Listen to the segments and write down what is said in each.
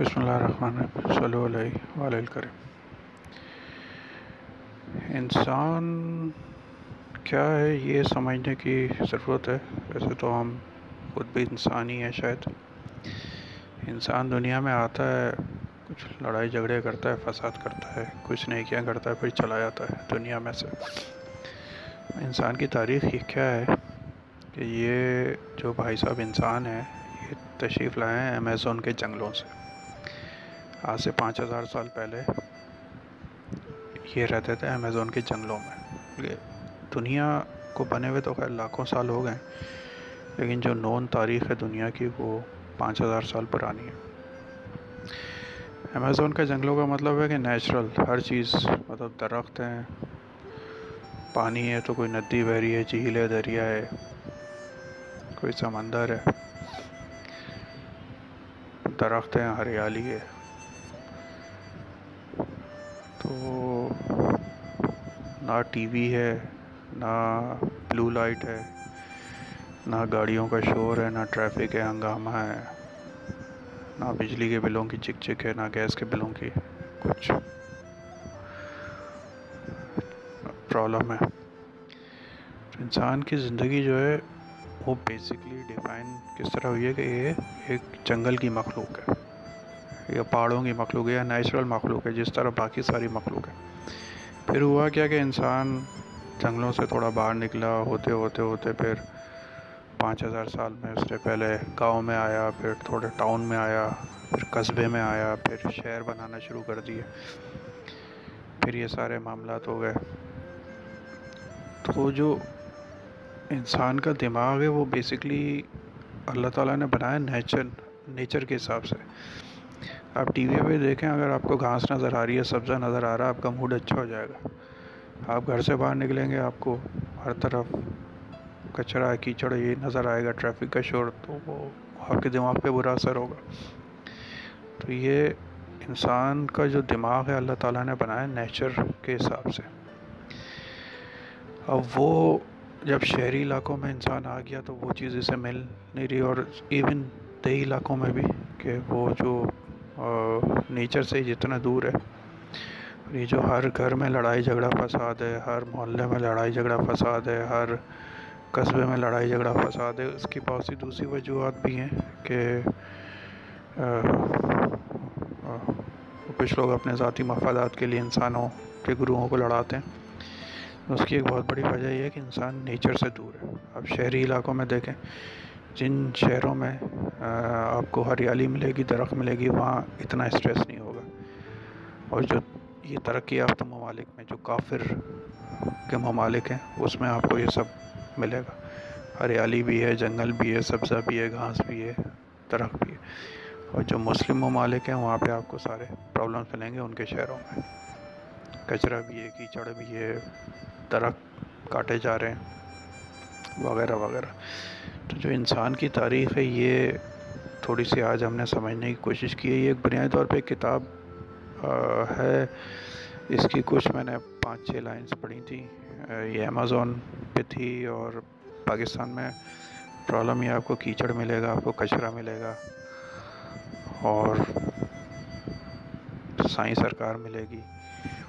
بسم اللہ الرحمن الرحیم صلی اللہ علیہ وآلہ الکریم۔ انسان، کیا ہے یہ سمجھنے کی ضرورت ہے؟ ویسے تو ہم خود بھی انسان ہی ہیں شاید۔ انسان دنیا میں آتا ہے، کچھ لڑائی جھگڑے کرتا ہے، فساد کرتا ہے، کچھ نیکیاں کرتا ہے، پھر چلا جاتا ہے دنیا میں سے۔ انسان کی تاریخ یہ کیا ہے کہ یہ جو بھائی صاحب انسان ہیں، یہ تشریف لائے ہیں امیزون کے جنگلوں سے۔ آج سے پانچ ہزار سال پہلے یہ رہتے تھے امیزون کے جنگلوں میں۔ دنیا کو بنے ہوئے تو خیر لاکھوں سال ہو گئے لیکن جو نون تاریخ ہے دنیا کی وہ پانچ ہزار سال پرانی ہے۔ امیزون کے جنگلوں کا مطلب ہے کہ نیچرل، ہر چیز مطلب درخت ہیں، پانی ہے تو کوئی ندی بہ رہی ہے، جھیل ہے، دریا ہے، کوئی سمندر ہے۔ درخت ہیں، ہریالی ہے۔ تو نہ ٹی وی ہے، نہ بلو لائٹ ہے، نہ گاڑیوں کا شور ہے، نہ ٹریفک ہے، ہنگامہ ہے، نہ بجلی کے بلوں کی چک چک ہے، نہ گیس کے بلوں کی، کچھ پرابلم ہے۔ انسان کی زندگی جو ہے، وہ بیسکلی ڈیفائن کس طرح ہوئی ہے کہ یہ ایک جنگل کی مخلوق ہے۔ یا پہاڑوں کی مخلوق ہے یا نیچرل مخلوق ہے، جس طرح باقی ساری مخلوق ہے پھر ہوا کیا کہ انسان جنگلوں سے تھوڑا باہر نکلا، ہوتے ہوتے ہوتے پھر پانچ ہزار سال میں اس سے پہلے گاؤں میں آیا، پھر تھوڑے ٹاؤن میں آیا، پھر قصبے میں آیا، پھر شہر بنانا شروع کر دیے پھر یہ سارے معاملات ہو گئے۔ تو جو انسان کا دماغ ہے، وہ بیسکلی اللہ تعالیٰ نے بنایا نیچر نیچر کے حساب سے۔ آپ ٹی وی پہ دیکھیں، اگر آپ کو گھاس نظر آ رہی ہے، سبزہ نظر آ رہا ہے، آپ کا موڈ اچھا ہو جائے گا۔ آپ گھر سے باہر نکلیں گے، آپ کو ہر طرف کچرا، کیچڑ، یہ نظر آئے گا، ٹریفک کا شور، تو وہ آپ کے دماغ پہ برا اثر ہوگا۔ تو یہ انسان کا جو دماغ ہے، اللہ تعالیٰ نے بنایا نیچر کے حساب سے۔ اب وہ جب شہری علاقوں میں انسان آ گیا، تو وہ چیز اسے مل نہیں رہی، اور ایون دیہی علاقوں میں بھی کہ وہ جو نیچر سے جتنا دور ہے۔ یہ جو ہر گھر میں لڑائی جھگڑا فساد ہے، ہر محلے میں لڑائی جھگڑا فساد ہے، ہر قصبے میں لڑائی جھگڑا فساد ہے، اس کی بہت سی دوسری وجوہات بھی ہیں کہ کچھ لوگ اپنے ذاتی مفادات کے لیے انسانوں کے گروہوں کو لڑاتے ہیں۔ اس کی ایک بہت بڑی وجہ یہ ہے کہ انسان نیچر سے دور ہے۔ اب شہری علاقوں میں دیکھیں جن شہروں میں آپ کو ہریالی ملے گی، درخت ملے گی، وہاں اتنا اسٹریس نہیں ہوگا۔ اور جو یہ ترقی یافتہ ممالک میں، جو کافر کے ممالک ہیں، اس میں آپ کو یہ سب ملے گا۔ ہریالی بھی ہے، جنگل بھی ہے، سبزہ بھی ہے، گھاس بھی ہے، درخت بھی ہے۔ اور جو مسلم ممالک ہیں، وہاں پہ آپ کو سارے پرابلمس ملیں گے ان کے شہروں میں۔ کچرا بھی ہے، کیچڑ بھی ہے، درخت کاٹے جا رہے ہیں، وغیرہ وغیرہ۔ تو جو انسان کی تاریخ ہے، یہ تھوڑی سی آج ہم نے سمجھنے کی کوشش کی ہے۔ یہ ایک بنیادی طور پہ ایک کتاب ہے۔ اس کی کچھ میں نے پانچ چھ لائنس پڑھی تھیں یہ امیزون پہ تھی اور پاکستان میں پرابلم یہ آپ کو کیچڑ ملے گا، آپ کو کچرا ملے گا اور سائیں سرکار ملے گی،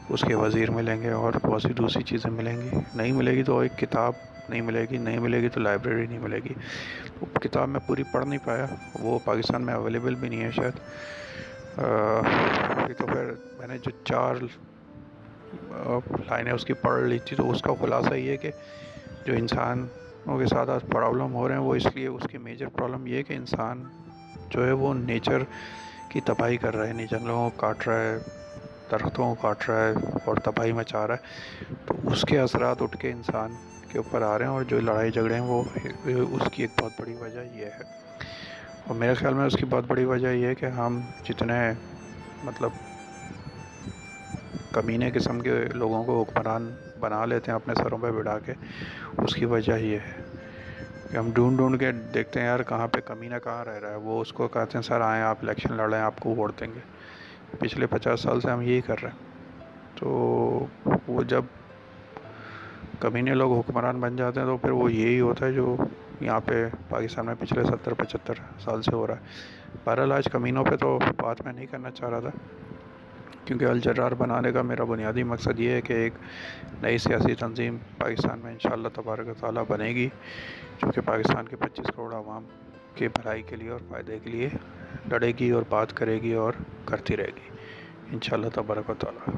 اس کے وزیر ملیں گے اور بہت سی دوسری چیزیں ملیں گی۔ نہیں ملے گی تو ایک کتاب نہیں ملے گی، نہیں ملے گی تو لائبریری نہیں ملے گی۔ کتاب میں پوری پڑھ نہیں پایا، وہ پاکستان میں اویلیبل بھی نہیں ہے شاید۔ تو پھر میں نے جو چار لائنیں اس کی پڑھ لی تھی تو اس کا خلاصہ یہ ہے کہ جو انسانوں کے ساتھ آج پرابلم ہو رہے ہیں، وہ اس لیے اس کی میجر پرابلم یہ ہے کہ انسان جو ہے وہ نیچر کی تباہی کر رہا ہے نہیں جنگلوں کو کاٹ رہا ہے، درختوں کو کاٹ رہا ہے اور تباہی مچا رہا ہے۔ تو اس کے اثرات اٹھ کے انسان کے اوپر آ رہے ہیں اور جو لڑائی جھگڑے ہیں وہ اس کی ایک بہت بڑی وجہ یہ ہے۔ اور میرے خیال میں اس کی بہت بڑی وجہ یہ ہے کہ ہم جتنے مطلب کمینے قسم کے لوگوں کو حکمران بنا لیتے ہیں اپنے سروں پہ بڑھا کے، اس کی وجہ یہ ہے کہ ہم ڈھونڈ ڈھونڈ کے دیکھتے ہیں یار کہاں پہ کمینہ کہاں رہ رہا ہے، وہ اس کو کہتے ہیں، سر آئیں آپ الیکشن لڑ رہے ہیں آپ کو ووٹ دیں گے۔ پچھلے پچاس سال سے ہم یہی کر رہے ہیں۔ تو وہ جب کمینے لوگ حکمران بن جاتے ہیں تو پھر وہ یہی ہوتا ہے جو یہاں پہ پاکستان میں پچھلے ستر، پچہتر سال سے ہو رہا ہے۔ بہرحال آج کمینوں پہ تو بات میں نہیں کرنا چاہ رہا تھا، کیونکہ الجرار بنانے کا میرا بنیادی مقصد یہ ہے کہ ایک نئی سیاسی تنظیم پاکستان میں انشاءاللہ تبارک تعالیٰ بنے گی، جو کہ پاکستان کے پچیس کروڑ عوام کے بھلائی کے لیے اور فائدے کے لیے لڑے گی اور بات کرے گی اور کرتی رہے گی۔ انشاءاللہ تبارک و تعالیٰ۔